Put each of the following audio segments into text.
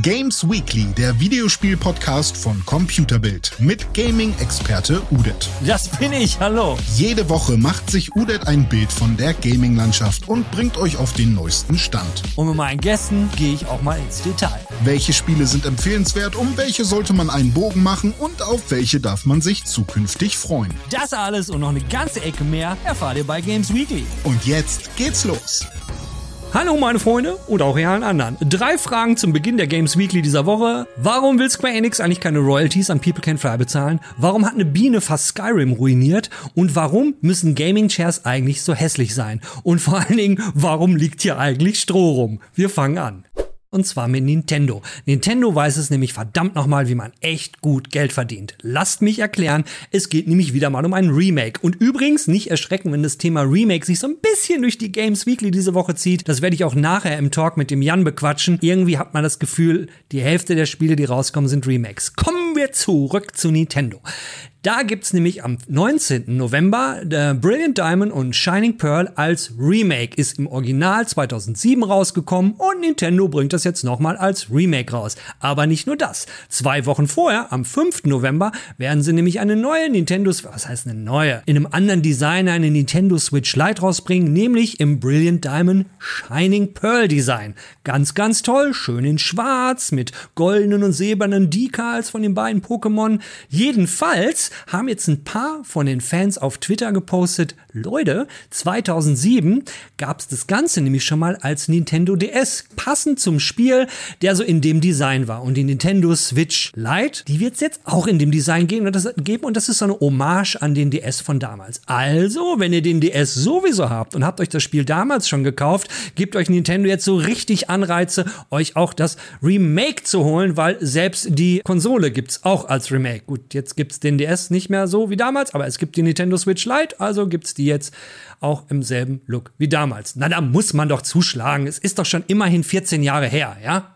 Games Weekly, der Videospiel-Podcast von Computerbild mit Gaming-Experte Udet. Das bin ich, hallo. Jede Woche macht sich Udet ein Bild von der Gaming-Landschaft und bringt euch auf den neuesten Stand. Und mit meinen Gästen gehe ich auch mal ins Detail. Welche Spiele sind empfehlenswert, um welche sollte man einen Bogen machen und auf welche darf man sich zukünftig freuen? Das alles und noch eine ganze Ecke mehr erfahrt ihr bei Games Weekly. Und jetzt geht's los. Hallo meine Freunde und auch ihr allen anderen. Drei Fragen zum Beginn der Games Weekly dieser Woche. Warum will Square Enix eigentlich keine Royalties an People Can Fly bezahlen? Warum hat eine Biene fast Skyrim ruiniert? Und warum müssen Gaming Chairs eigentlich so hässlich sein? Und vor allen Dingen, warum liegt hier eigentlich Stroh rum? Wir fangen an. Und zwar mit Nintendo. Nintendo weiß es nämlich verdammt nochmal, wie man echt gut Geld verdient. Lasst mich erklären, es geht nämlich wieder mal um ein Remake. Und übrigens, nicht erschrecken, wenn das Thema Remake sich so ein bisschen durch die Games Weekly diese Woche zieht. Das werde ich auch nachher im Talk mit dem Jan bequatschen. Irgendwie hat man das Gefühl, die Hälfte der Spiele, die rauskommen, sind Remakes. Kommen wir zurück zu Nintendo. Da gibt's nämlich am 19. November The Brilliant Diamond und Shining Pearl als Remake. Ist im Original 2007 rausgekommen und Nintendo bringt das jetzt nochmal als Remake raus. Aber nicht nur das. Zwei Wochen vorher, am 5. November, werden sie nämlich eine neue Nintendo, was heißt eine neue? In einem anderen Design eine Nintendo Switch Lite rausbringen, nämlich im Brilliant Diamond Shining Pearl Design. Ganz, ganz toll, schön in schwarz, mit goldenen und silbernen Decals von den beiden Pokémon. Jedenfalls haben jetzt ein paar von den Fans auf Twitter gepostet, Leute, 2007 gab es das Ganze nämlich schon mal als Nintendo DS, passend zum Spiel, der so in dem Design war. Und die Nintendo Switch Lite, die wird es jetzt auch in dem Design geben und, das, geben und das ist so eine Hommage an den DS von damals. Also, wenn ihr den DS sowieso habt und habt euch das Spiel damals schon gekauft, gibt euch Nintendo jetzt so richtig Anreize, euch auch das Remake zu holen, weil selbst die Konsole gibt's auch als Remake. Gut, jetzt gibt's den DS nicht mehr so wie damals, aber es gibt die Nintendo Switch Lite, also gibt's die jetzt auch im selben Look wie damals. Na, da muss man doch zuschlagen. Es ist doch schon immerhin 14 Jahre her, ja?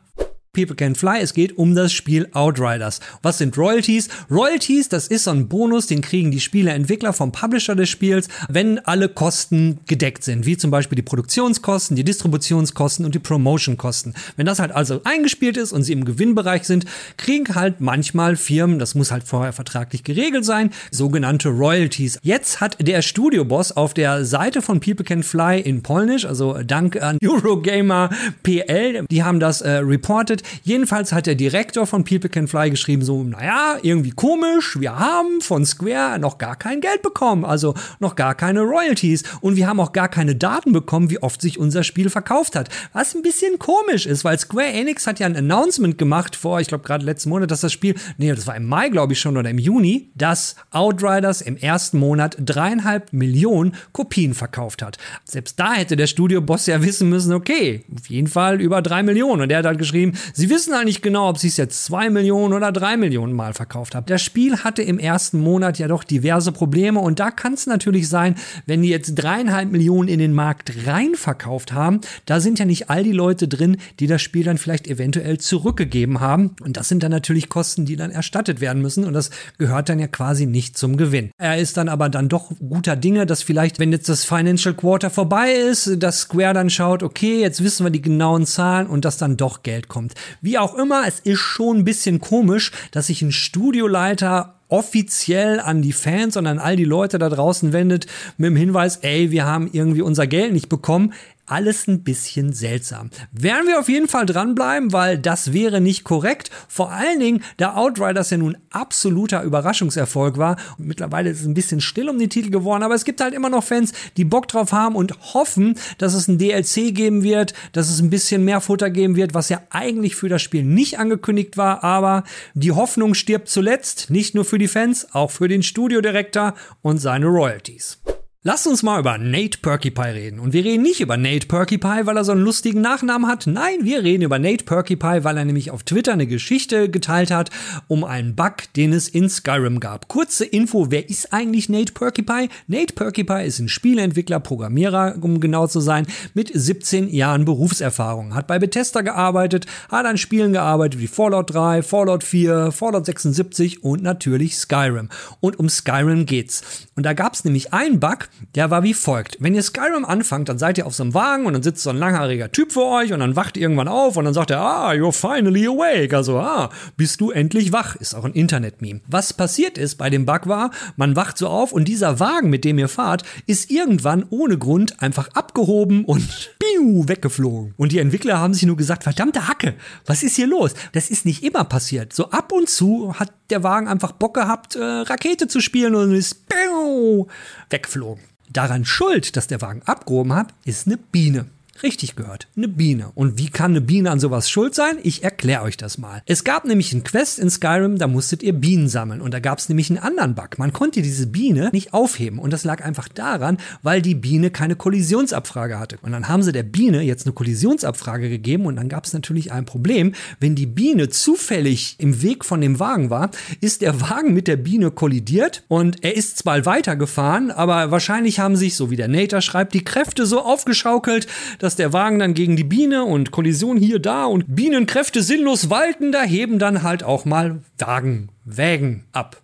People Can Fly. Es geht um das Spiel Outriders. Was sind Royalties? Royalties, das ist so ein Bonus, den kriegen die Spieleentwickler vom Publisher des Spiels, wenn alle Kosten gedeckt sind, wie zum Beispiel die Produktionskosten, die Distributionskosten und die Promotionkosten. Wenn das halt also eingespielt ist und sie im Gewinnbereich sind, kriegen halt manchmal Firmen, das muss halt vorher vertraglich geregelt sein, sogenannte Royalties. Jetzt hat der Studioboss auf der Seite von People Can Fly in Polnisch, also Dank an Eurogamer PL, die haben das äh, reported, Jedenfalls hat der Direktor von People Can Fly geschrieben, so, naja, irgendwie komisch, wir haben von Square noch gar kein Geld bekommen, also noch gar keine Royalties und wir haben auch gar keine Daten bekommen, wie oft sich unser Spiel verkauft hat. Was ein bisschen komisch ist, weil Square Enix hat ja ein Announcement gemacht vor, ich glaube gerade letzten Monat, dass das Spiel, nee, das war im Mai, glaube ich schon, oder im Juni, dass Outriders im ersten Monat dreieinhalb Millionen Kopien verkauft hat. Selbst da hätte der Studioboss ja wissen müssen, okay, auf jeden Fall über drei Millionen. Und er hat halt geschrieben, Sie wissen eigentlich genau, ob Sie es jetzt zwei Millionen oder drei Millionen Mal verkauft haben. Das Spiel hatte im ersten Monat ja doch diverse Probleme und da kann es natürlich sein, wenn die jetzt dreieinhalb Millionen in den Markt rein verkauft haben, da sind ja nicht all die Leute drin, die das Spiel dann vielleicht eventuell zurückgegeben haben. Und das sind dann natürlich Kosten, die dann erstattet werden müssen und das gehört dann ja quasi nicht zum Gewinn. Er ist dann aber dann doch guter Dinge, dass vielleicht, wenn jetzt das Financial Quarter vorbei ist, dass Square dann schaut, okay, jetzt wissen wir die genauen Zahlen und dass dann doch Geld kommt. Wie auch immer, es ist schon ein bisschen komisch, dass sich ein Studioleiter offiziell an die Fans und an all die Leute da draußen wendet mit dem Hinweis, ey, wir haben irgendwie unser Geld nicht bekommen alles ein bisschen seltsam. Werden wir auf jeden Fall dranbleiben, weil das wäre nicht korrekt. Vor allen Dingen, da Outriders ja nun absoluter Überraschungserfolg war. Und mittlerweile ist es ein bisschen still um den Titel geworden, aber es gibt halt immer noch Fans, die Bock drauf haben und hoffen, dass es ein DLC geben wird, dass es ein bisschen mehr Futter geben wird, was ja eigentlich für das Spiel nicht angekündigt war, aber die Hoffnung stirbt zuletzt, nicht nur für die Fans, auch für den Studiodirektor und seine Royalties. Lasst uns mal über Nate Perkypie reden. Und wir reden nicht über Nate Perkypie, weil er so einen lustigen Nachnamen hat. Nein, wir reden über Nate Perkypie, weil er nämlich auf Twitter eine Geschichte geteilt hat um einen Bug, den es in Skyrim gab. Kurze Info, wer ist eigentlich Nate Perkypie? Nate Perkypie ist ein Spieleentwickler, Programmierer, um genau zu sein, mit 17 Jahren Berufserfahrung. Hat bei Bethesda gearbeitet, hat an Spielen gearbeitet wie Fallout 3, Fallout 4, Fallout 76 und natürlich Skyrim. Und um Skyrim geht's. Und da gab's nämlich einen Bug, der war wie folgt. Wenn ihr Skyrim anfangt, dann seid ihr auf so einem Wagen und dann sitzt so ein langhaariger Typ vor euch und dann wacht irgendwann auf und dann sagt er, ah, you're finally awake. Also, ah, bist du endlich wach. Ist auch ein Internet-Meme. Was passiert ist bei dem Bug war, man wacht so auf und dieser Wagen, mit dem ihr fahrt, ist irgendwann ohne Grund einfach abgehoben und piu, weggeflogen. Und die Entwickler haben sich nur gesagt, verdammte Hacke, was ist hier los? Das ist nicht immer passiert. So ab und zu hat der Wagen einfach Bock gehabt, äh, Rakete zu spielen und ist piu, weggeflogen. Daran schuld, dass der Wagen abgehoben hat, ist eine Biene. Richtig gehört, eine Biene. Und wie kann eine Biene an sowas schuld sein? Ich erkläre euch das mal. Es gab nämlich einen Quest in Skyrim, da musstet ihr Bienen sammeln. Und da gab es nämlich einen anderen Bug. Man konnte diese Biene nicht aufheben. Und das lag einfach daran, weil die Biene keine Kollisionsabfrage hatte. Und dann haben sie der Biene jetzt eine Kollisionsabfrage gegeben. Und dann gab es natürlich ein Problem. Wenn die Biene zufällig im Weg von dem Wagen war, ist der Wagen mit der Biene kollidiert. Und er ist zwar weitergefahren, aber wahrscheinlich haben sich, so wie der Nater schreibt, die Kräfte so aufgeschaukelt, dass der Wagen dann gegen die Biene und Kollision hier, da und Bienenkräfte sinnlos walten, da heben dann halt auch mal Wagen, Wägen ab.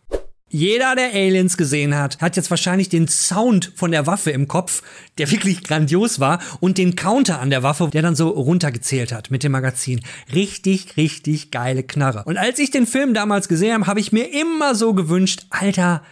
Jeder, der Aliens gesehen hat, hat jetzt wahrscheinlich den Sound von der Waffe im Kopf, der wirklich grandios war, und den Counter an der Waffe, der dann so runtergezählt hat mit dem Magazin. Richtig, richtig geile Knarre. Und als ich den Film damals gesehen habe, habe ich mir immer so gewünscht, Alter,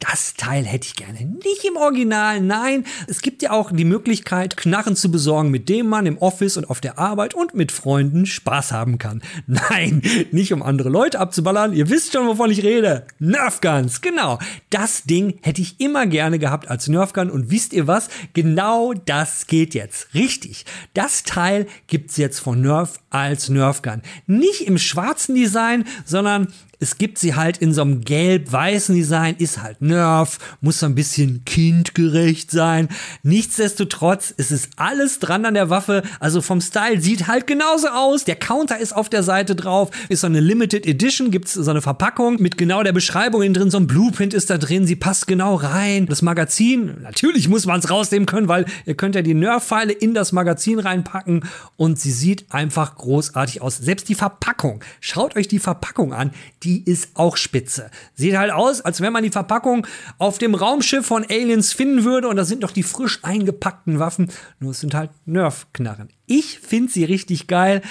das Teil hätte ich gerne. Nicht im Original, nein. Es gibt ja auch die Möglichkeit, Knarren zu besorgen, mit dem man im Office und auf der Arbeit und mit Freunden Spaß haben kann. Nein, nicht um andere Leute abzuballern. Ihr wisst schon, wovon ich rede. Nerfguns, genau. Das Ding hätte ich immer gerne gehabt als Nerfgun. Und wisst ihr was? Genau das geht jetzt. Richtig. Das Teil gibt's jetzt von Nerf als Nerfgun. Nicht im schwarzen Design, sondern es gibt sie halt in so einem gelb-weißen Design, ist halt Nerf, muss so ein bisschen kindgerecht sein. Nichtsdestotrotz, es ist alles dran an der Waffe. Also vom Style sieht halt genauso aus. Der Counter ist auf der Seite drauf. Ist so eine Limited Edition, gibt's so eine Verpackung mit genau der Beschreibung innen drin. So ein Blueprint ist da drin. Sie passt genau rein. Das Magazin, natürlich muss man es rausnehmen können, weil ihr könnt ja die Nerf-Pfeile in das Magazin reinpacken und sie sieht einfach großartig aus. Selbst die Verpackung. Schaut euch die Verpackung an. Die die ist auch spitze. Sieht halt aus, als wenn man die Verpackung auf dem Raumschiff von Aliens finden würde und da sind doch die frisch eingepackten Waffen. Nur es sind halt Nerf-Knarren. Ich finde sie richtig geil.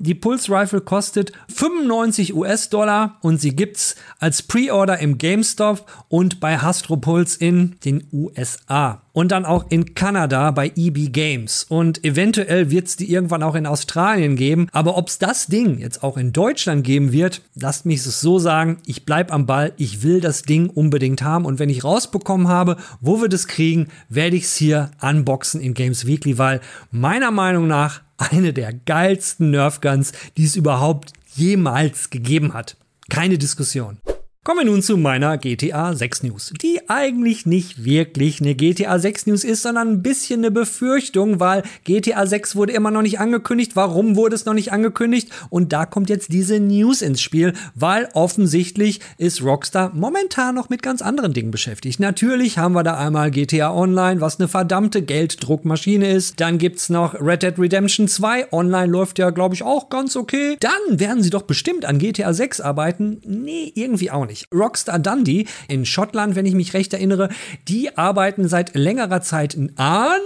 Die Pulse Rifle kostet 95 US-Dollar und sie gibt's als Pre-Order im GameStop und bei Hastro Pulse in den USA. Und dann auch in Kanada bei EB Games. Und eventuell wird's die irgendwann auch in Australien geben. Aber ob's das Ding jetzt auch in Deutschland geben wird, lasst mich es so sagen. Ich bleib am Ball. Ich will das Ding unbedingt haben. Und wenn ich rausbekommen habe, wo wir das kriegen, werde ich's hier unboxen in Games Weekly, weil meiner Meinung nach eine der geilsten Nerfguns, die es überhaupt jemals gegeben hat. Keine Diskussion. Kommen wir nun zu meiner GTA 6 News, die eigentlich nicht wirklich eine GTA 6 News ist, sondern ein bisschen eine Befürchtung, weil GTA 6 wurde immer noch nicht angekündigt. Warum wurde es noch nicht angekündigt? Und da kommt jetzt diese News ins Spiel, weil offensichtlich ist Rockstar momentan noch mit ganz anderen Dingen beschäftigt. Natürlich haben wir da einmal GTA Online, was eine verdammte Gelddruckmaschine ist. Dann gibt's noch Red Dead Redemption 2. Online läuft ja, glaube ich, auch ganz okay. Dann werden sie doch bestimmt an GTA 6 arbeiten. Nee, irgendwie auch nicht nicht. Rockstar Dundee in Schottland, wenn ich mich recht erinnere, die arbeiten seit längerer Zeit an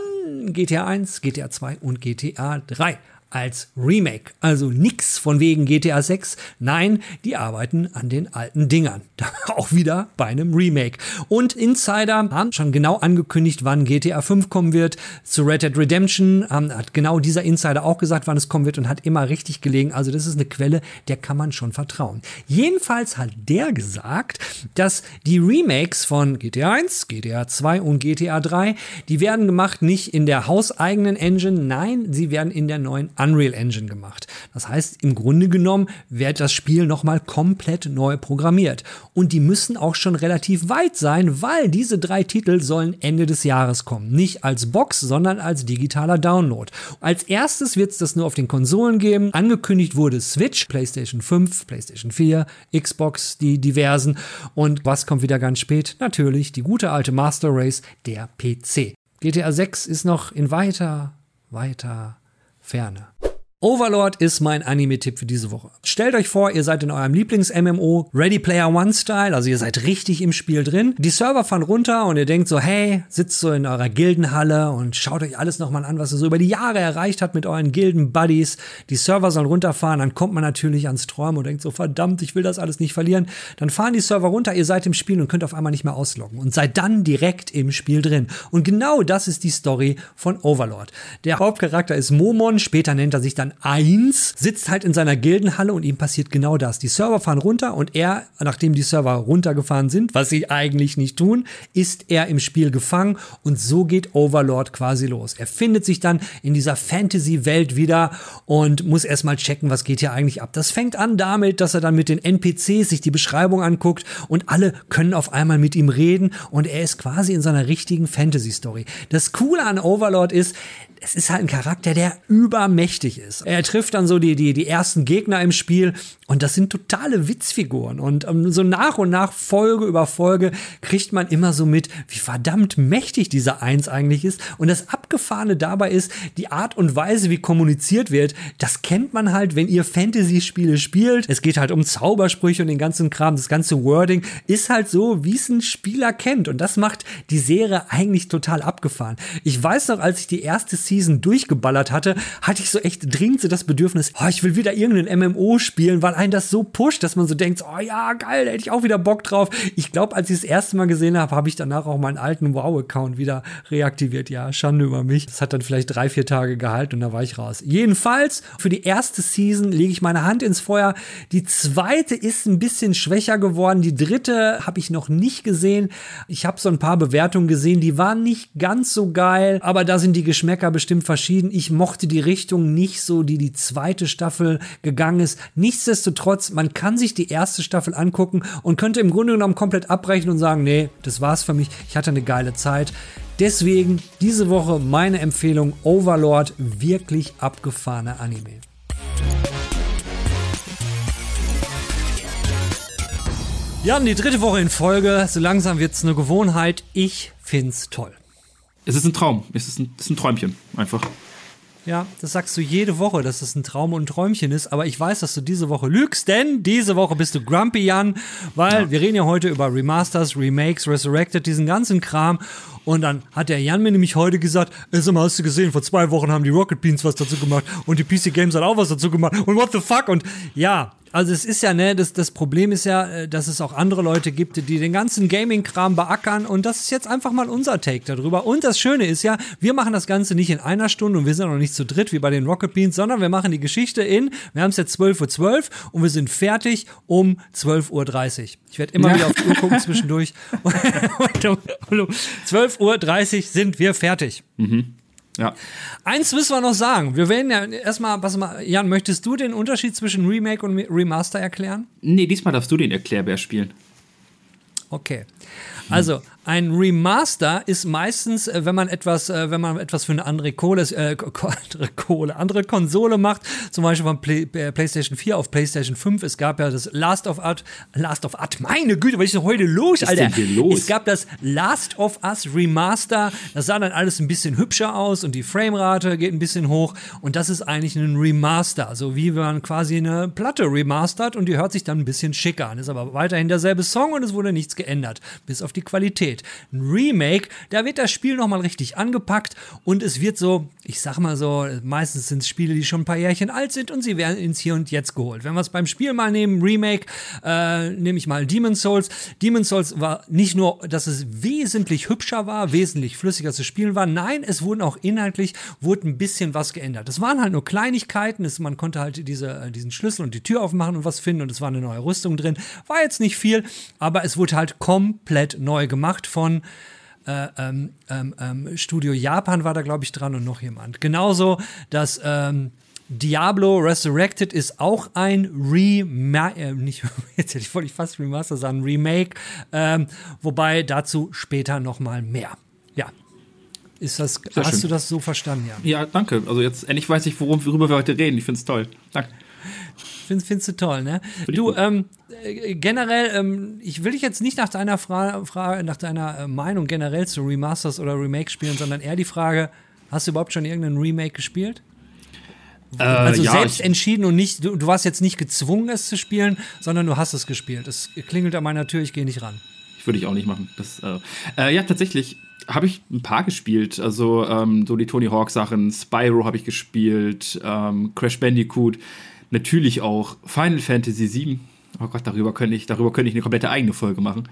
GTA 1, GTA 2 und GTA 3 als Remake. Also nix von wegen GTA 6. Nein, die arbeiten an den alten Dingern. Auch wieder bei einem Remake. Und Insider haben schon genau angekündigt, wann GTA 5 kommen wird. Zu Red Dead Redemption hat genau dieser Insider auch gesagt, wann es kommen wird und hat immer richtig gelegen. Also das ist eine Quelle, der kann man schon vertrauen. Jedenfalls hat der gesagt, dass die Remakes von GTA 1, GTA 2 und GTA 3, die werden gemacht nicht in der hauseigenen Engine, nein, sie werden in der neuen Unreal Engine gemacht. Das heißt, im Grunde genommen wird das Spiel nochmal komplett neu programmiert. Und die müssen auch schon relativ weit sein, weil diese drei Titel sollen Ende des Jahres kommen. Nicht als Box, sondern als digitaler Download. Als erstes wird es das nur auf den Konsolen geben. Angekündigt wurde Switch, PlayStation 5, PlayStation 4, Xbox, die diversen. Und was kommt wieder ganz spät? Natürlich die gute alte Master Race, der PC. GTA 6 ist noch in weiter, weiter Ferne. Overlord ist mein Anime-Tipp für diese Woche. Stellt euch vor, ihr seid in eurem Lieblings-MMO Ready Player One-Style, also ihr seid richtig im Spiel drin. Die Server fahren runter und ihr denkt so, hey, sitzt so in eurer Gildenhalle und schaut euch alles nochmal an, was ihr so über die Jahre erreicht habt mit euren Gilden-Buddies. Die Server sollen runterfahren, dann kommt man natürlich ans Träumen und denkt so, verdammt, ich will das alles nicht verlieren. Dann fahren die Server runter, ihr seid im Spiel und könnt auf einmal nicht mehr ausloggen und seid dann direkt im Spiel drin. Und genau das ist die Story von Overlord. Der Hauptcharakter ist Momon, später nennt er sich dann dann eins, sitzt halt in seiner Gildenhalle und ihm passiert genau das. Die Server fahren runter und er, nachdem die Server runtergefahren sind, was sie eigentlich nicht tun, ist er im Spiel gefangen und so geht Overlord quasi los. Er findet sich dann in dieser Fantasy-Welt wieder und muss erstmal checken, was geht hier eigentlich ab. Das fängt an damit, dass er dann mit den NPCs sich die Beschreibung anguckt und alle können auf einmal mit ihm reden und er ist quasi in seiner richtigen Fantasy-Story. Das Coole an Overlord ist, es ist halt ein Charakter, der übermächtig ist. Er trifft dann so die, die, die ersten Gegner im Spiel und das sind totale Witzfiguren. Und um, so nach und nach, Folge über Folge, kriegt man immer so mit, wie verdammt mächtig dieser Eins eigentlich ist. Und das Abgefahrene dabei ist, die Art und Weise, wie kommuniziert wird, das kennt man halt, wenn ihr Fantasy-Spiele spielt. Es geht halt um Zaubersprüche und den ganzen Kram. Das ganze Wording ist halt so, wie es ein Spieler kennt. Und das macht die Serie eigentlich total abgefahren. Ich weiß noch, als ich die erste Season durchgeballert hatte, hatte ich so echt dringend so das Bedürfnis, oh, ich will wieder irgendein MMO spielen, weil einen das so pusht, dass man so denkt, oh ja, geil, da hätte ich auch wieder Bock drauf. Ich glaube, als ich das erste Mal gesehen habe, habe ich danach auch meinen alten Wow-Account wieder reaktiviert. Ja, Schande über mich. Das hat dann vielleicht drei, vier Tage gehalten und da war ich raus. Jedenfalls, für die erste Season lege ich meine Hand ins Feuer. Die zweite ist ein bisschen schwächer geworden. Die dritte habe ich noch nicht gesehen. Ich habe so ein paar Bewertungen gesehen, die waren nicht ganz so geil, aber da sind die Geschmäcker bestimmt verschieden. Ich mochte die Richtung nicht so, die die zweite Staffel gegangen ist. Nichtsdestotrotz, man kann sich die erste Staffel angucken und könnte im Grunde genommen komplett abbrechen und sagen, nee, das war's für mich. Ich hatte eine geile Zeit. Deswegen diese Woche meine Empfehlung Overlord, wirklich abgefahrene Anime. Ja, die dritte Woche in Folge. So langsam wird's eine Gewohnheit. Ich find's toll. Es ist ein Traum. Es ist ein, es ist ein Träumchen. Einfach. Ja, das sagst du jede Woche, dass es ein Traum und ein Träumchen ist, aber ich weiß, dass du diese Woche lügst, denn diese Woche bist du grumpy, Jan, weil ja. wir reden ja heute über Remasters, Remakes, Resurrected, diesen ganzen Kram und dann hat der Jan mir nämlich heute gesagt, sag mal, hast du gesehen, vor zwei Wochen haben die Rocket Beans was dazu gemacht und die PC Games hat auch was dazu gemacht und what the fuck und ja, also es ist ja, ne, das, das Problem ist ja, äh, dass es auch andere Leute gibt, die den ganzen Gaming-Kram beackern und das ist jetzt einfach mal unser Take darüber. Und das Schöne ist ja, wir machen das Ganze nicht in einer Stunde und wir sind auch nicht zu dritt wie bei den Rocket Beans, sondern wir machen die Geschichte in, wir haben es jetzt 12.12 Uhr 12 und wir sind fertig um 12.30 Uhr. Ich werde immer ja. wieder auf die Uhr gucken zwischendurch. und um, um 12.30 Uhr sind wir fertig. Mhm. Ja. Eins müssen wir noch sagen. Wir werden ja erstmal, was mal, Jan, möchtest du den Unterschied zwischen Remake und Remaster erklären? Nee, diesmal darfst du den Erklärbär spielen. Okay. Also, ein Remaster ist meistens, äh, wenn man etwas, äh, wenn man etwas für eine andere Kohle, äh, andere Kohle, andere Konsole macht, zum Beispiel von Play, äh, PlayStation 4 auf PlayStation 5. Es gab ja das Last of Us, Last of Us, meine Güte, was ist denn heute los, was Alter? Ist denn hier los? Es gab das Last of Us Remaster. Das sah dann alles ein bisschen hübscher aus und die Framerate geht ein bisschen hoch. Und das ist eigentlich ein Remaster, so wie wenn man quasi eine Platte remastert und die hört sich dann ein bisschen schicker an. Ist aber weiterhin derselbe Song und es wurde nichts geändert, bis auf die Qualität. Ein Remake, da wird das Spiel nochmal richtig angepackt und es wird so, ich sag mal so, meistens sind es Spiele, die schon ein paar Jährchen alt sind und sie werden ins Hier und Jetzt geholt. Wenn wir es beim Spiel mal nehmen, Remake, äh, nehme ich mal Demon's Souls. Demon's Souls war nicht nur, dass es wesentlich hübscher war, wesentlich flüssiger zu spielen war, nein, es wurden auch inhaltlich, wurde ein bisschen was geändert. Es waren halt nur Kleinigkeiten, es, man konnte halt diese, diesen Schlüssel und die Tür aufmachen und was finden und es war eine neue Rüstung drin. War jetzt nicht viel, aber es wurde halt komplett neu gemacht von äh, ähm, ähm, ähm, Studio Japan war da, glaube ich, dran und noch jemand. Genauso, dass ähm, Diablo Resurrected ist auch ein Remake, äh, nicht, jetzt hätte ich wollte ich fast Remaster sagen, Remake, ähm, wobei dazu später noch mal mehr. Ja. Ist das, Sehr hast schön. du das so verstanden, ja? Ja, danke. Also jetzt endlich weiß ich, worum, worüber wir heute reden. Ich finde es toll. Danke. Find, findest du toll, ne? Du, ähm, äh, generell, ähm, ich will dich jetzt nicht nach deiner Frage, Fra nach deiner äh, Meinung generell zu Remasters oder Remake spielen, sondern eher die Frage, hast du überhaupt schon irgendeinen Remake gespielt? Äh, also ja, selbst entschieden und nicht, du, du warst jetzt nicht gezwungen, es zu spielen, sondern du hast es gespielt. Es klingelt an meiner Tür, ich gehe nicht ran. Ich würde ich auch nicht machen. Das, äh, äh, ja, tatsächlich habe ich ein paar gespielt. Also ähm, so die Tony Hawk Sachen, Spyro habe ich gespielt, ähm, Crash Bandicoot, natürlich auch Final Fantasy VII. Oh Gott, darüber könnte ich, darüber könnte ich eine komplette eigene Folge machen.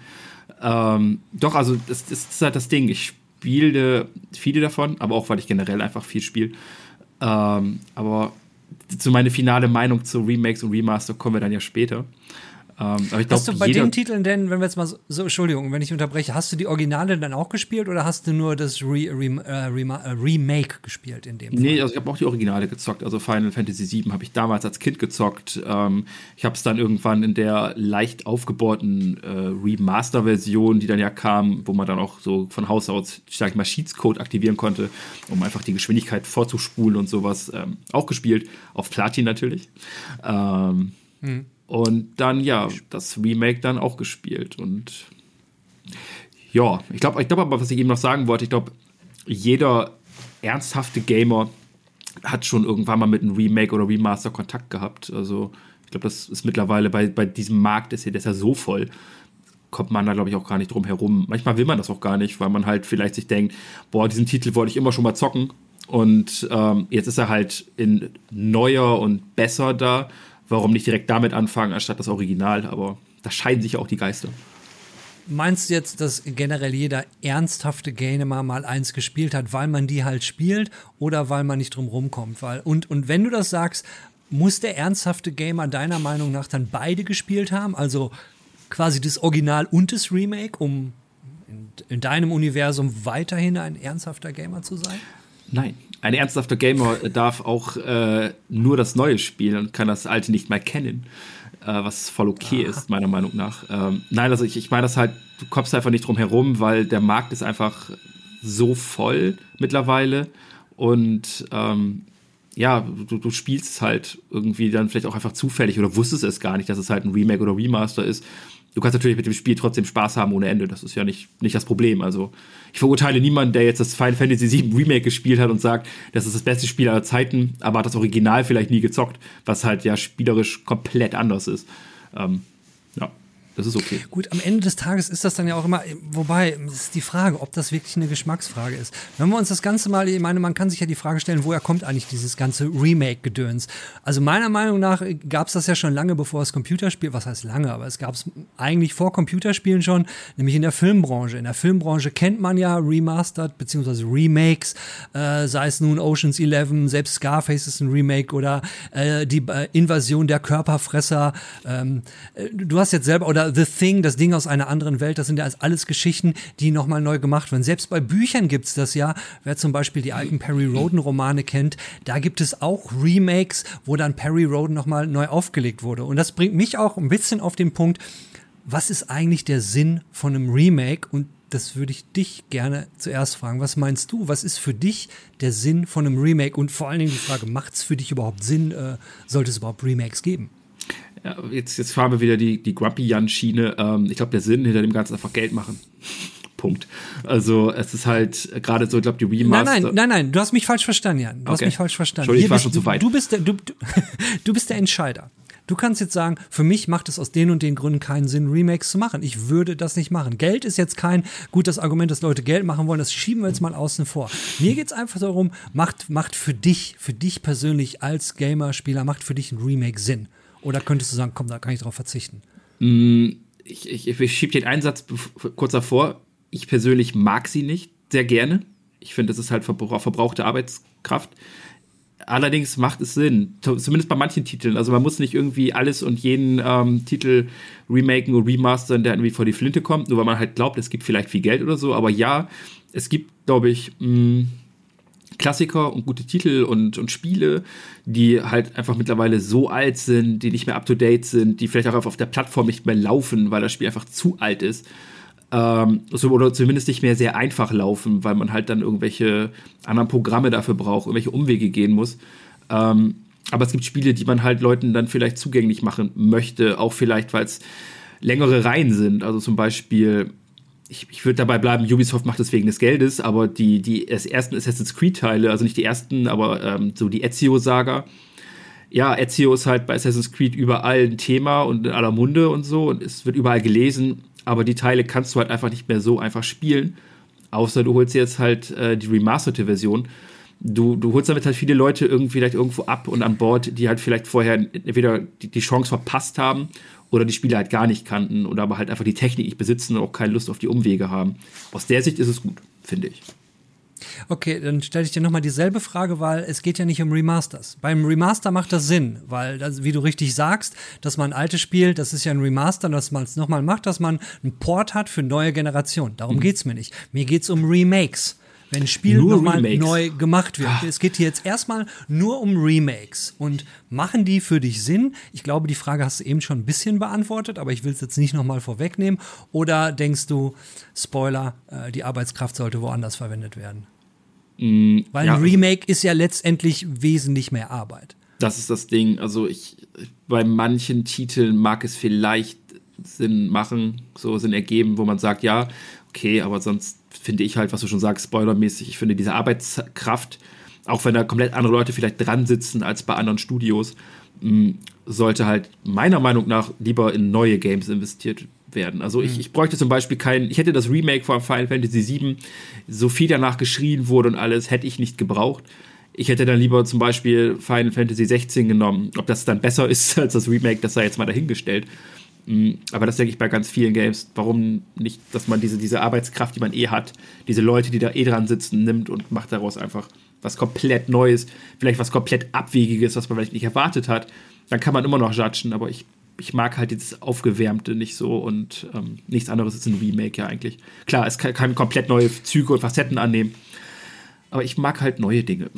Ähm, doch, also das, das, ist halt das Ding. Ich spiele viele davon, aber auch weil ich generell einfach viel spiele. Ähm, aber zu meiner finale Meinung zu Remakes und Remaster kommen wir dann ja später. Ähm, glaub, hast du bei den Titeln denn, wenn wir jetzt mal so, so, Entschuldigung, wenn ich unterbreche, hast du die Originale dann auch gespielt oder hast du nur das Re, Re, äh, Re, äh, Remake gespielt in dem Fall? Nee, also ich habe auch die Originale gezockt. Also Final Fantasy VII habe ich damals als Kind gezockt. Ähm, ich habe es dann irgendwann in der leicht aufgebohrten äh, Remaster-Version, die dann ja kam, wo man dann auch so von Haus aus, sag ich mal, Cheats-Code aktivieren konnte, um einfach die Geschwindigkeit vorzuspulen und sowas, ähm, auch gespielt. Auf Platin natürlich. Ähm, hm. Und dann, ja, das Remake dann auch gespielt. Und ja, ich glaube, ich glaube aber, was ich eben noch sagen wollte, ich glaube, jeder ernsthafte Gamer hat schon irgendwann mal mit einem Remake oder Remaster Kontakt gehabt. Also, ich glaube, das ist mittlerweile bei, bei diesem Markt, ist ja, der ist ja so voll, kommt man da, glaube ich, auch gar nicht drum herum. Manchmal will man das auch gar nicht, weil man halt vielleicht sich denkt, boah, diesen Titel wollte ich immer schon mal zocken. Und ähm, jetzt ist er halt in neuer und besser da warum nicht direkt damit anfangen, anstatt das Original? Aber da scheiden sich auch die Geister. Meinst du jetzt, dass generell jeder ernsthafte Gamer mal eins gespielt hat, weil man die halt spielt oder weil man nicht drum rumkommt? Weil, und, und wenn du das sagst, muss der ernsthafte Gamer deiner Meinung nach dann beide gespielt haben? Also quasi das Original und das Remake, um in, in deinem Universum weiterhin ein ernsthafter Gamer zu sein? Nein ein ernsthafter Gamer darf auch äh, nur das Neue spielen und kann das Alte nicht mehr kennen. Äh, was voll okay Aha. ist, meiner Meinung nach. Ähm, nein, also ich, ich meine das halt, du kommst einfach nicht drum herum, weil der Markt ist einfach so voll mittlerweile. Und ähm, ja, du, du spielst es halt irgendwie dann vielleicht auch einfach zufällig oder wusstest es gar nicht, dass es halt ein Remake oder Remaster ist du kannst natürlich mit dem Spiel trotzdem Spaß haben ohne Ende. Das ist ja nicht, nicht das Problem. Also, ich verurteile niemanden, der jetzt das Final Fantasy VII Remake gespielt hat und sagt, das ist das beste Spiel aller Zeiten, aber hat das Original vielleicht nie gezockt, was halt ja spielerisch komplett anders ist. Ähm, ja. Das ist okay. Gut, am Ende des Tages ist das dann ja auch immer, wobei, ist die Frage, ob das wirklich eine Geschmacksfrage ist. Wenn wir uns das Ganze mal, ich meine, man kann sich ja die Frage stellen, woher kommt eigentlich dieses ganze Remake-Gedöns? Also meiner Meinung nach gab es das ja schon lange, bevor es Computerspiel, was heißt lange, aber es gab es eigentlich vor Computerspielen schon, nämlich in der Filmbranche. In der Filmbranche kennt man ja Remastered bzw. Remakes, äh, sei es nun Oceans 11, selbst Scarface ist ein Remake oder äh, die äh, Invasion der Körperfresser. Ähm, äh, du hast jetzt selber, oder The Thing, das Ding aus einer anderen Welt, das sind ja alles Geschichten, die nochmal neu gemacht werden. Selbst bei Büchern gibt's das ja. Wer zum Beispiel die alten Perry Roden Romane kennt, da gibt es auch Remakes, wo dann Perry Roden nochmal neu aufgelegt wurde. Und das bringt mich auch ein bisschen auf den Punkt, was ist eigentlich der Sinn von einem Remake? Und das würde ich dich gerne zuerst fragen. Was meinst du? Was ist für dich der Sinn von einem Remake? Und vor allen Dingen die Frage, macht es für dich überhaupt Sinn? Äh, sollte es überhaupt Remakes geben? Ja, jetzt, jetzt fahren wir wieder die, die Grumpy-Jan-Schiene. Ähm, ich glaube, der Sinn hinter dem Ganzen einfach Geld machen. Punkt. Also es ist halt gerade so, ich glaube, die Remaster. Nein, nein, nein, nein, du hast mich falsch verstanden, Jan. Du okay. hast mich falsch verstanden. Entschuldigung, ich war schon zu weit. Du bist der, du, du bist der Entscheider. Du kannst jetzt sagen, für mich macht es aus den und den Gründen keinen Sinn, Remakes zu machen. Ich würde das nicht machen. Geld ist jetzt kein gutes Argument, dass Leute Geld machen wollen. Das schieben wir jetzt mal außen vor. Mir geht es einfach darum, macht, macht für dich, für dich persönlich als Gamer-Spieler, macht für dich ein Remake Sinn. Oder könntest du sagen, komm, da kann ich drauf verzichten? Mm, ich, ich, ich schiebe den Einsatz kurz davor. Ich persönlich mag sie nicht sehr gerne. Ich finde, das ist halt verbrauchte Arbeitskraft. Allerdings macht es Sinn, zumindest bei manchen Titeln. Also man muss nicht irgendwie alles und jeden ähm, Titel remaken und remastern, der irgendwie vor die Flinte kommt, nur weil man halt glaubt, es gibt vielleicht viel Geld oder so. Aber ja, es gibt, glaube ich, mh, mm, Klassiker und gute Titel und, und Spiele, die halt einfach mittlerweile so alt sind, die nicht mehr up to date sind, die vielleicht auch auf der Plattform nicht mehr laufen, weil das Spiel einfach zu alt ist. Ähm, oder zumindest nicht mehr sehr einfach laufen, weil man halt dann irgendwelche anderen Programme dafür braucht, irgendwelche Umwege gehen muss. Ähm, aber es gibt Spiele, die man halt Leuten dann vielleicht zugänglich machen möchte, auch vielleicht, weil es längere Reihen sind. Also zum Beispiel ich, ich würde dabei bleiben, Ubisoft macht es wegen des Geldes, aber die, die ersten Assassin's Creed-Teile, also nicht die ersten, aber ähm, so die Ezio-Saga, ja, Ezio ist halt bei Assassin's Creed überall ein Thema und in aller Munde und so und es wird überall gelesen, aber die Teile kannst du halt einfach nicht mehr so einfach spielen. Außer du holst jetzt halt äh, die remasterte Version. Du, du holst damit halt viele Leute irgendwie vielleicht irgendwo ab und an Bord, die halt vielleicht vorher entweder die, die Chance verpasst haben oder die Spiele halt gar nicht kannten oder aber halt einfach die Technik nicht besitzen und auch keine Lust auf die Umwege haben. Aus der Sicht ist es gut, finde ich. Okay, dann stelle ich dir nochmal dieselbe Frage, weil es geht ja nicht um Remasters. Beim Remaster macht das Sinn, weil, das, wie du richtig sagst, dass man alte spielt, das ist ja ein Remaster, dass man es nochmal macht, dass man einen Port hat für neue Generationen. Darum mhm. geht es mir nicht. Mir geht es um Remakes wenn ein Spiel nochmal neu gemacht wird. Ah. Es geht hier jetzt erstmal nur um Remakes. Und machen die für dich Sinn? Ich glaube, die Frage hast du eben schon ein bisschen beantwortet, aber ich will es jetzt nicht nochmal vorwegnehmen. Oder denkst du, Spoiler, äh, die Arbeitskraft sollte woanders verwendet werden? Mm, Weil ja, ein Remake ist ja letztendlich wesentlich mehr Arbeit. Das ist das Ding. Also ich, bei manchen Titeln mag es vielleicht Sinn machen, so Sinn ergeben, wo man sagt, ja, okay, aber sonst finde ich halt, was du schon sagst, spoilermäßig, ich finde diese Arbeitskraft, auch wenn da komplett andere Leute vielleicht dran sitzen als bei anderen Studios, mm, sollte halt meiner Meinung nach lieber in neue Games investiert werden. Also ich, mhm. ich bräuchte zum Beispiel kein, ich hätte das Remake von Final Fantasy VII, so viel danach geschrien wurde und alles, hätte ich nicht gebraucht. Ich hätte dann lieber zum Beispiel Final Fantasy 16 genommen. Ob das dann besser ist als das Remake, das sei jetzt mal dahingestellt. Mm, aber das denke ich bei ganz vielen Games. Warum nicht, dass man diese, diese Arbeitskraft, die man eh hat, diese Leute, die da eh dran sitzen, nimmt und macht daraus einfach was komplett Neues, vielleicht was komplett Abwegiges, was man vielleicht nicht erwartet hat. Dann kann man immer noch judgen, aber ich ich mag halt dieses Aufgewärmte nicht so und ähm, nichts anderes ist ein Remake ja eigentlich. Klar, es kann, kann komplett neue Züge und Facetten annehmen, aber ich mag halt neue Dinge.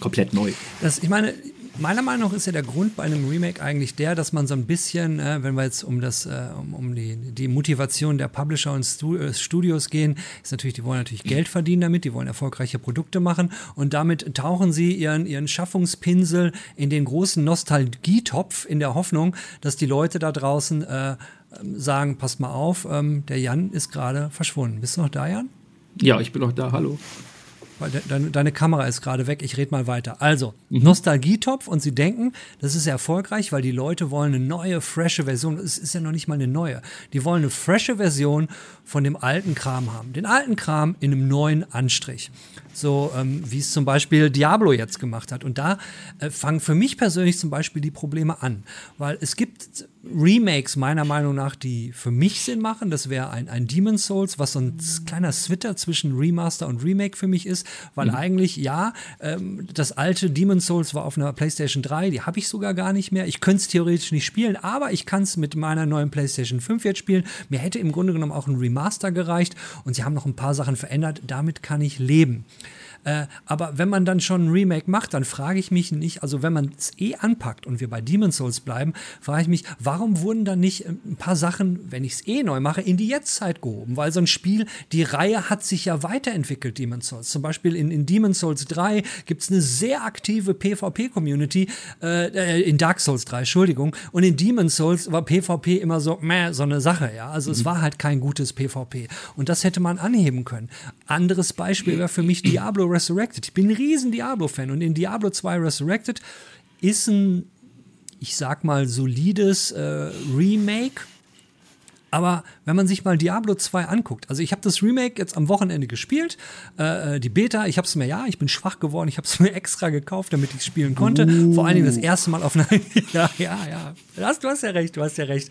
komplett neu. Das, ich meine, Meiner Meinung nach ist ja der Grund bei einem Remake eigentlich der, dass man so ein bisschen, äh, wenn wir jetzt um das, äh, um, um die, die Motivation der Publisher und äh, Studios gehen, ist natürlich, die wollen natürlich Geld verdienen damit, die wollen erfolgreiche Produkte machen und damit tauchen sie ihren, ihren Schaffungspinsel in den großen Nostalgietopf in der Hoffnung, dass die Leute da draußen äh, sagen, passt mal auf, ähm, der Jan ist gerade verschwunden. Bist du noch da, Jan? Ja, ich bin noch da, hallo. Deine, deine Kamera ist gerade weg, ich rede mal weiter. Also, mhm. Nostalgietopf und sie denken, das ist erfolgreich, weil die Leute wollen eine neue, frische Version. Es ist ja noch nicht mal eine neue. Die wollen eine frische Version von dem alten Kram haben. Den alten Kram in einem neuen Anstrich. So ähm, wie es zum Beispiel Diablo jetzt gemacht hat. Und da äh, fangen für mich persönlich zum Beispiel die Probleme an. Weil es gibt Remakes meiner Meinung nach, die für mich Sinn machen. Das wäre ein, ein Demon's Souls, was so ein kleiner Switter zwischen Remaster und Remake für mich ist. Weil mhm. eigentlich, ja, ähm, das alte Demon's Souls war auf einer PlayStation 3, die habe ich sogar gar nicht mehr. Ich könnte es theoretisch nicht spielen, aber ich kann es mit meiner neuen PlayStation 5 jetzt spielen. Mir hätte im Grunde genommen auch ein Remaster gereicht und sie haben noch ein paar Sachen verändert. Damit kann ich leben. Äh, aber wenn man dann schon ein Remake macht, dann frage ich mich nicht, also wenn man es eh anpackt und wir bei Demon's Souls bleiben, frage ich mich, warum wurden dann nicht äh, ein paar Sachen, wenn ich es eh neu mache, in die Jetztzeit gehoben? Weil so ein Spiel, die Reihe hat sich ja weiterentwickelt, Demon's Souls. Zum Beispiel in, in Demon's Souls 3 gibt es eine sehr aktive PvP-Community, äh, äh, in Dark Souls 3, Entschuldigung. Und in Demon's Souls war PvP immer so, meh, so eine Sache, ja. Also mhm. es war halt kein gutes PvP. Und das hätte man anheben können. Anderes Beispiel wäre für mich Diablo Resurrected. Ich bin ein riesen Diablo-Fan und in Diablo 2 Resurrected ist ein, ich sag mal, solides äh, Remake aber wenn man sich mal Diablo 2 anguckt, also ich habe das Remake jetzt am Wochenende gespielt, äh, äh die Beta, ich habe es mir, ja, ich bin schwach geworden, ich habe es mir extra gekauft, damit ich spielen konnte. Uh. Vor allen Dingen das erste Mal auf einer, ja, ja, ja, du hast, du hast ja recht, du hast ja recht.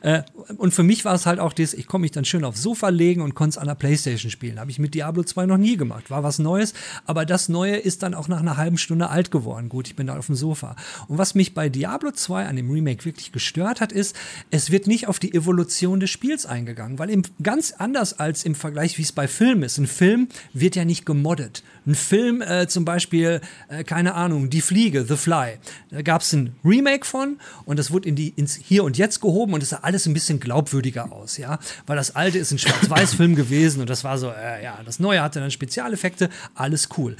Äh, und für mich war es halt auch das, ich konnte mich dann schön aufs Sofa legen und konnte es an der Playstation spielen. Habe ich mit Diablo 2 noch nie gemacht, war was Neues, aber das Neue ist dann auch nach einer halben Stunde alt geworden. Gut, ich bin da auf dem Sofa. Und was mich bei Diablo 2 an dem Remake wirklich gestört hat, ist, es wird nicht auf die Evolution Evolution des Spiels eingegangen, weil eben ganz anders als im Vergleich, wie es bei Filmen ist. Ein Film wird ja nicht gemoddet. Ein Film, äh, zum Beispiel, äh, keine Ahnung, Die Fliege, The Fly. Da gab es ein Remake von und das wurde in die, ins Hier und Jetzt gehoben und es sah alles ein bisschen glaubwürdiger aus, ja. Weil das alte ist ein Schwarz-Weiß-Film gewesen und das war so, äh, ja, das neue hatte dann Spezialeffekte, alles cool.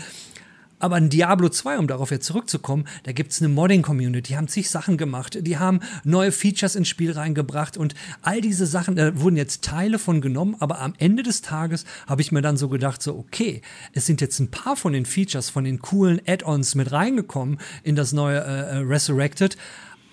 Aber in Diablo 2, um darauf jetzt zurückzukommen, da gibt es eine Modding-Community, die haben zig Sachen gemacht, die haben neue Features ins Spiel reingebracht und all diese Sachen, da wurden jetzt Teile von genommen, aber am Ende des Tages habe ich mir dann so gedacht, so, okay, es sind jetzt ein paar von den Features, von den coolen Add-ons mit reingekommen in das neue äh, äh Resurrected,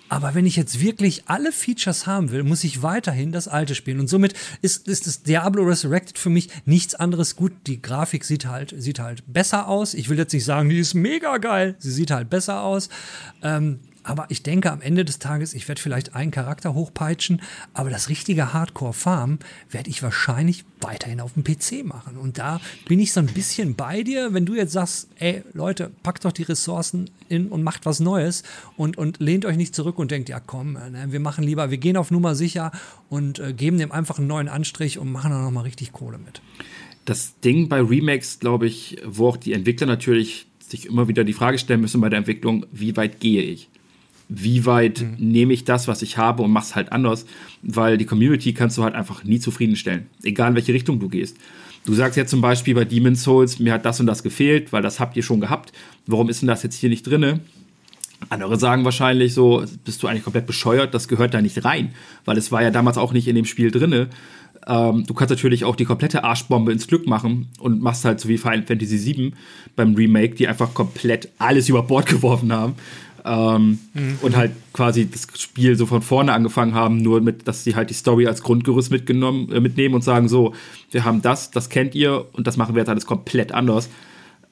aber wenn ich jetzt wirklich alle Features haben will, muss ich weiterhin das alte spielen. Und somit ist, ist das Diablo Resurrected für mich nichts anderes gut. Die Grafik sieht halt, sieht halt besser aus. Ich will jetzt nicht sagen, die ist mega geil. Sie sieht halt besser aus. Ähm, aber ich denke, am Ende des Tages, ich werde vielleicht einen Charakter hochpeitschen, aber das richtige Hardcore-Farm werde ich wahrscheinlich weiterhin auf dem PC machen. Und da bin ich so ein bisschen bei dir, wenn du jetzt sagst, ey Leute, packt doch die Ressourcen in und macht was Neues und, und lehnt euch nicht zurück und denkt, ja komm, ne, wir machen lieber, wir gehen auf Nummer sicher und äh, geben dem einfach einen neuen Anstrich und machen dann nochmal richtig Kohle mit. Das Ding bei Remakes, glaube ich, wo auch die Entwickler natürlich sich immer wieder die Frage stellen müssen bei der Entwicklung, wie weit gehe ich? Wie weit mhm. nehme ich das, was ich habe und mache es halt anders, weil die Community kannst du halt einfach nie zufriedenstellen, egal in welche Richtung du gehst. Du sagst jetzt zum Beispiel bei Demon's Souls, mir hat das und das gefehlt, weil das habt ihr schon gehabt. Warum ist denn das jetzt hier nicht drinne? Andere sagen wahrscheinlich so, bist du eigentlich komplett bescheuert, das gehört da nicht rein, weil es war ja damals auch nicht in dem Spiel drinne. Ähm, du kannst natürlich auch die komplette Arschbombe ins Glück machen und machst halt so wie Final Fantasy VII beim Remake, die einfach komplett alles über Bord geworfen haben ähm, mhm. und halt quasi das Spiel so von vorne angefangen haben, nur mit, dass sie halt die Story als Grundgerüst mitgenommen, äh, mitnehmen und sagen, so, wir haben das, das kennt ihr und das machen wir jetzt alles komplett anders.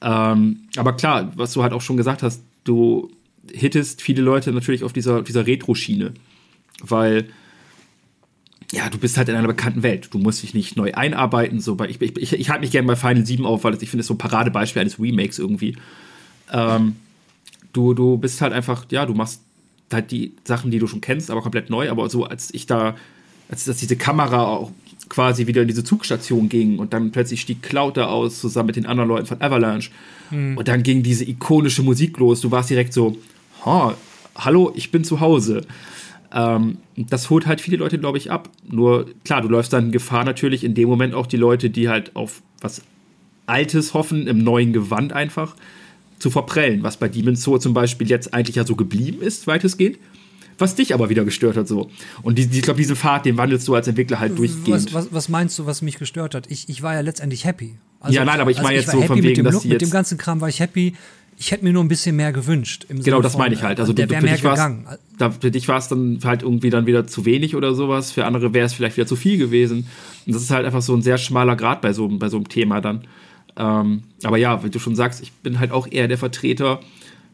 Ähm, aber klar, was du halt auch schon gesagt hast, du hittest viele Leute natürlich auf dieser, dieser Retro-Schiene, weil ja, du bist halt in einer bekannten Welt. Du musst dich nicht neu einarbeiten. So, ich, ich, ich, ich halte mich gerne bei Final 7 auf, weil ich finde es so ein Paradebeispiel eines Remakes irgendwie. Ähm, du, du bist halt einfach, ja, du machst halt die Sachen, die du schon kennst, aber komplett neu. Aber so, als ich da, als dass diese Kamera auch quasi wieder in diese Zugstation ging und dann plötzlich stieg Cloud da aus, zusammen mit den anderen Leuten von Avalanche. Mhm. Und dann ging diese ikonische Musik los. Du warst direkt so, hallo, ich bin zu Hause. Ähm, das holt halt viele Leute, glaube ich, ab. Nur klar, du läufst dann Gefahr natürlich in dem Moment auch die Leute, die halt auf was Altes hoffen, im neuen Gewand einfach zu verprellen, was bei Demon's Soul zum Beispiel jetzt eigentlich ja so geblieben ist, weitestgehend. Was dich aber wieder gestört hat, so. Und die, die, ich glaube, diese Fahrt, den wandelst du als Entwickler halt durchgehend. Was, was, was, meinst du, was mich gestört hat? Ich, ich war ja letztendlich happy. Also, ja, nein, aber ich also meine jetzt so von wegen, dass Look, Mit dem ganzen Kram war ich happy. Ich hätte mir nur ein bisschen mehr gewünscht. genau, das meine ich halt. Also der du, für, dich gegangen. Da, für dich war es dann halt irgendwie dann wieder zu wenig oder sowas. Für andere wäre es vielleicht wieder zu viel gewesen. Und das ist halt einfach so ein sehr schmaler Grad bei so, bei so einem Thema dann. Ähm, aber ja, wie du schon sagst, ich bin halt auch eher der Vertreter,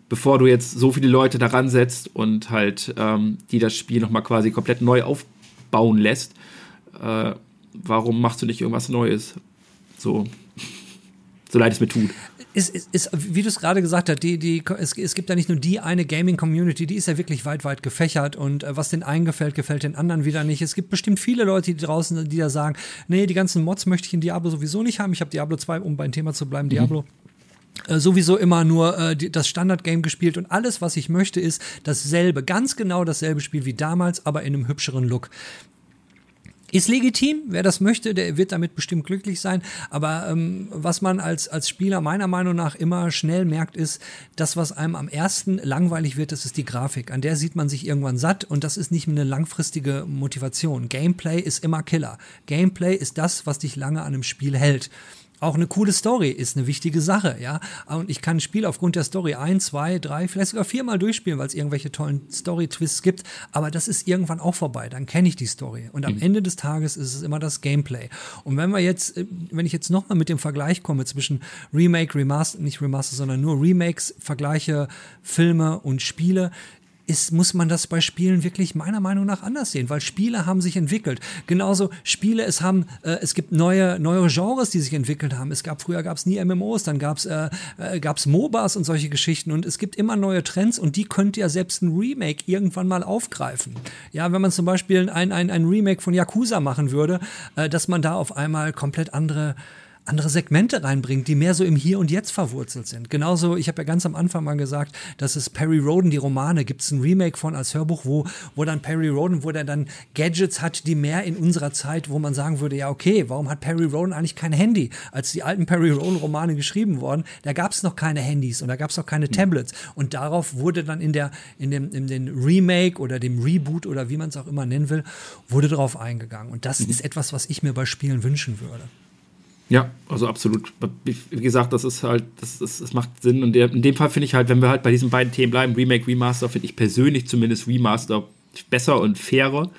bevor du jetzt so viele Leute daran setzt und halt ähm, die das Spiel nochmal quasi komplett neu aufbauen lässt, äh, warum machst du nicht irgendwas Neues? So, so leid es mir tut ist, ist, ist wie du es gerade gesagt hast, die, die, es, es gibt ja nicht nur die eine Gaming-Community, die ist ja wirklich weit, weit gefächert und äh, was den einen gefällt, gefällt den anderen wieder nicht. Es gibt bestimmt viele Leute, die draußen, die da sagen, nee, die ganzen Mods möchte ich in Diablo sowieso nicht haben. Ich habe Diablo 2, um beim Thema zu bleiben, mhm. Diablo äh, sowieso immer nur äh, die, das Standard-Game gespielt und alles, was ich möchte, ist dasselbe, ganz genau dasselbe Spiel wie damals, aber in einem hübscheren Look. Ist legitim, wer das möchte, der wird damit bestimmt glücklich sein. Aber ähm, was man als, als Spieler meiner Meinung nach immer schnell merkt, ist, das, was einem am ersten langweilig wird, das ist die Grafik. An der sieht man sich irgendwann satt und das ist nicht eine langfristige Motivation. Gameplay ist immer Killer. Gameplay ist das, was dich lange an einem Spiel hält auch eine coole Story ist eine wichtige Sache, ja. Und ich kann ein Spiel aufgrund der Story ein, zwei, drei, vielleicht sogar viermal durchspielen, weil es irgendwelche tollen Story-Twists gibt. Aber das ist irgendwann auch vorbei. Dann kenne ich die Story. Und am mhm. Ende des Tages ist es immer das Gameplay. Und wenn wir jetzt, äh, wenn ich jetzt nochmal mit dem Vergleich komme zwischen Remake, Remaster, nicht Remaster, sondern nur Remakes, vergleiche Filme und Spiele, ist, muss man das bei Spielen wirklich meiner Meinung nach anders sehen, weil Spiele haben sich entwickelt. Genauso Spiele, es haben, äh, es gibt neue, neue Genres, die sich entwickelt haben. Es gab, früher gab es nie MMOs, dann gab es äh, äh, gab's MOBAs und solche Geschichten und es gibt immer neue Trends und die könnte ja selbst ein Remake irgendwann mal aufgreifen. Ja, wenn man zum Beispiel ein, ein, ein Remake von Yakuza machen würde, äh, dass man da auf einmal komplett andere andere Segmente reinbringt, die mehr so im Hier und Jetzt verwurzelt sind. Genauso, ich habe ja ganz am Anfang mal gesagt, dass es Perry Roden, die Romane, gibt es ein Remake von als Hörbuch, wo, wo dann Perry Roden, wo der dann Gadgets hat, die mehr in unserer Zeit, wo man sagen würde, ja okay, warum hat Perry Roden eigentlich kein Handy? Als die alten Perry Roden Romane geschrieben wurden, da gab es noch keine Handys und da gab es noch keine mhm. Tablets. Und darauf wurde dann in der, in dem, in den Remake oder dem Reboot oder wie man es auch immer nennen will, wurde darauf eingegangen. Und das mhm. ist etwas, was ich mir bei Spielen wünschen würde. Ja, also absolut. Wie gesagt, das ist halt, das, das, das macht Sinn. Und in dem Fall finde ich halt, wenn wir halt bei diesen beiden Themen bleiben, Remake, Remaster, finde ich persönlich zumindest Remaster besser und fairer,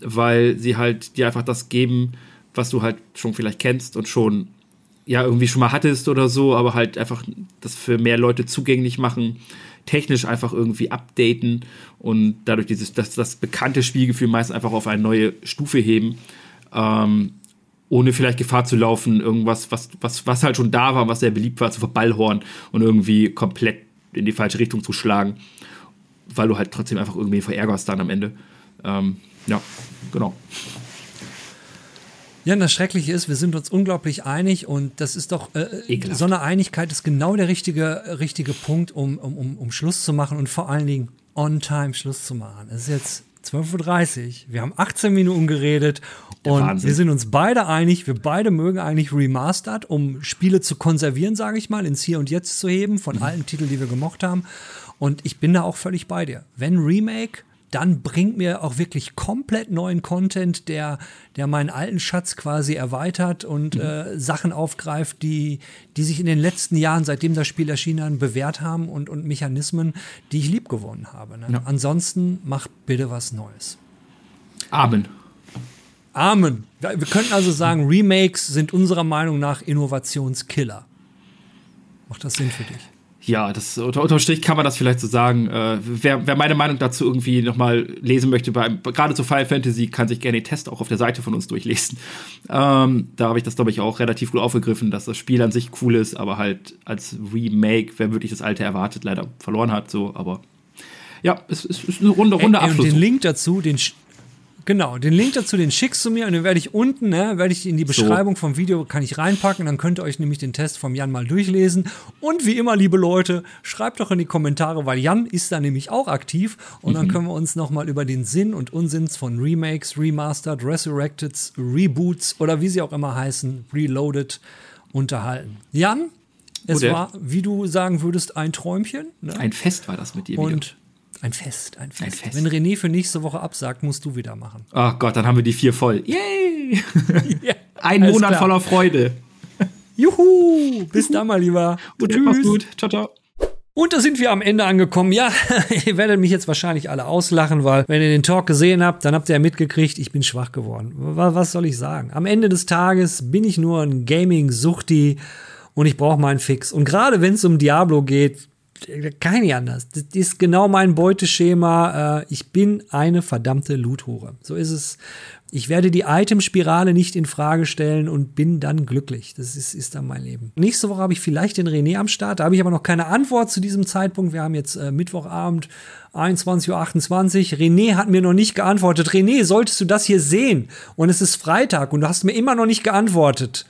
weil sie halt dir einfach das geben, was du halt schon vielleicht kennst und schon ja irgendwie schon mal hattest oder so, aber halt einfach das für mehr Leute zugänglich machen, technisch einfach irgendwie updaten und dadurch dieses das, das bekannte Spielgefühl meist einfach auf eine neue Stufe heben. Ähm, ohne vielleicht Gefahr zu laufen, irgendwas, was, was, was halt schon da war, was sehr beliebt war, zu verballhorn und irgendwie komplett in die falsche Richtung zu schlagen, weil du halt trotzdem einfach irgendwie verärgerst dann am Ende. Ähm, ja, genau. Ja, und das Schreckliche ist, wir sind uns unglaublich einig und das ist doch, äh, so eine Einigkeit ist genau der richtige, richtige Punkt, um, um, um Schluss zu machen und vor allen Dingen on time Schluss zu machen. Es ist jetzt 12.30 Uhr, wir haben 18 Minuten geredet und Wahnsinn. wir sind uns beide einig, wir beide mögen eigentlich Remastered, um Spiele zu konservieren, sage ich mal, ins Hier und Jetzt zu heben von mhm. allen Titeln, die wir gemocht haben. Und ich bin da auch völlig bei dir. Wenn Remake, dann bringt mir auch wirklich komplett neuen Content, der, der meinen alten Schatz quasi erweitert und mhm. äh, Sachen aufgreift, die, die sich in den letzten Jahren, seitdem das Spiel erschienen hat, bewährt haben und, und Mechanismen, die ich liebgewonnen habe. Ne? Ja. Ansonsten macht bitte was Neues. Amen. Amen. Wir könnten also sagen, Remakes sind unserer Meinung nach Innovationskiller. Macht das Sinn für dich? Ja, das unter, unter Strich kann man das vielleicht so sagen. Äh, wer, wer meine Meinung dazu irgendwie nochmal lesen möchte, bei, gerade zu Final Fantasy, kann sich gerne den Test auch auf der Seite von uns durchlesen. Ähm, da habe ich das, glaube ich, auch relativ gut aufgegriffen, dass das Spiel an sich cool ist, aber halt als Remake, wer wirklich das alte erwartet, leider verloren hat, so, aber ja, es, es ist eine runde, runde Abschluss. Und den Link dazu, den, Genau, den Link dazu, den schickst du mir und den werde ich unten, ne, werde ich in die Beschreibung so. vom Video, kann ich reinpacken, dann könnt ihr euch nämlich den Test vom Jan mal durchlesen. Und wie immer, liebe Leute, schreibt doch in die Kommentare, weil Jan ist da nämlich auch aktiv und mhm. dann können wir uns nochmal über den Sinn und Unsinn von Remakes, Remastered, Resurrected, Reboots oder wie sie auch immer heißen, Reloaded unterhalten. Jan, es Oder? war, wie du sagen würdest, ein Träumchen. Ne? Ein Fest war das mit dir. Und. Ein Fest, ein Fest. Ein Fest. Wenn René für nächste Woche absagt, musst du wieder machen. Oh Gott, dann haben wir die vier voll. Yay! ja, ein Monat klar. voller Freude. Juhu! Bis dann mal lieber. Und tschüss. Mach's gut. Ciao, ciao. Und da sind wir am Ende angekommen. Ja, ihr werdet mich jetzt wahrscheinlich alle auslachen, weil wenn ihr den Talk gesehen habt, dann habt ihr ja mitgekriegt, ich bin schwach geworden. Was soll ich sagen? Am Ende des Tages bin ich nur ein Gaming-Suchti und ich brauche meinen Fix. Und gerade wenn es um Diablo geht, kann nicht anders. Das ist genau mein Beuteschema. Äh, ich bin eine verdammte Loot-Hure. So ist es. Ich werde die Itemspirale nicht in Frage stellen und bin dann glücklich. Das ist, ist dann mein Leben. Nächste Woche habe ich vielleicht den René am Start. Da habe ich aber noch keine Antwort zu diesem Zeitpunkt. Wir haben jetzt äh, Mittwochabend, 21.28 Uhr. René hat mir noch nicht geantwortet. René, solltest du das hier sehen und es ist Freitag und du hast mir immer noch nicht geantwortet,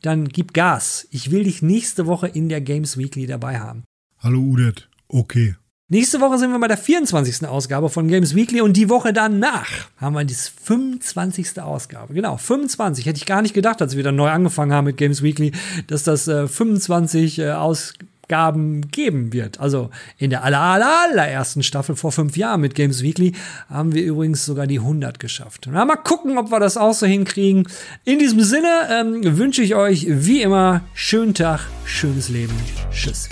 dann gib Gas. Ich will dich nächste Woche in der Games Weekly dabei haben. Hallo Udet, okay. Nächste Woche sind wir bei der 24. Ausgabe von Games Weekly und die Woche danach haben wir die 25. Ausgabe. Genau, 25. Hätte ich gar nicht gedacht, als wir dann neu angefangen haben mit Games Weekly, dass das äh, 25 äh, Ausgaben geben wird. Also in der aller, aller, allerersten Staffel vor fünf Jahren mit Games Weekly haben wir übrigens sogar die 100 geschafft. Na, mal gucken, ob wir das auch so hinkriegen. In diesem Sinne ähm, wünsche ich euch wie immer schönen Tag, schönes Leben. Tschüss.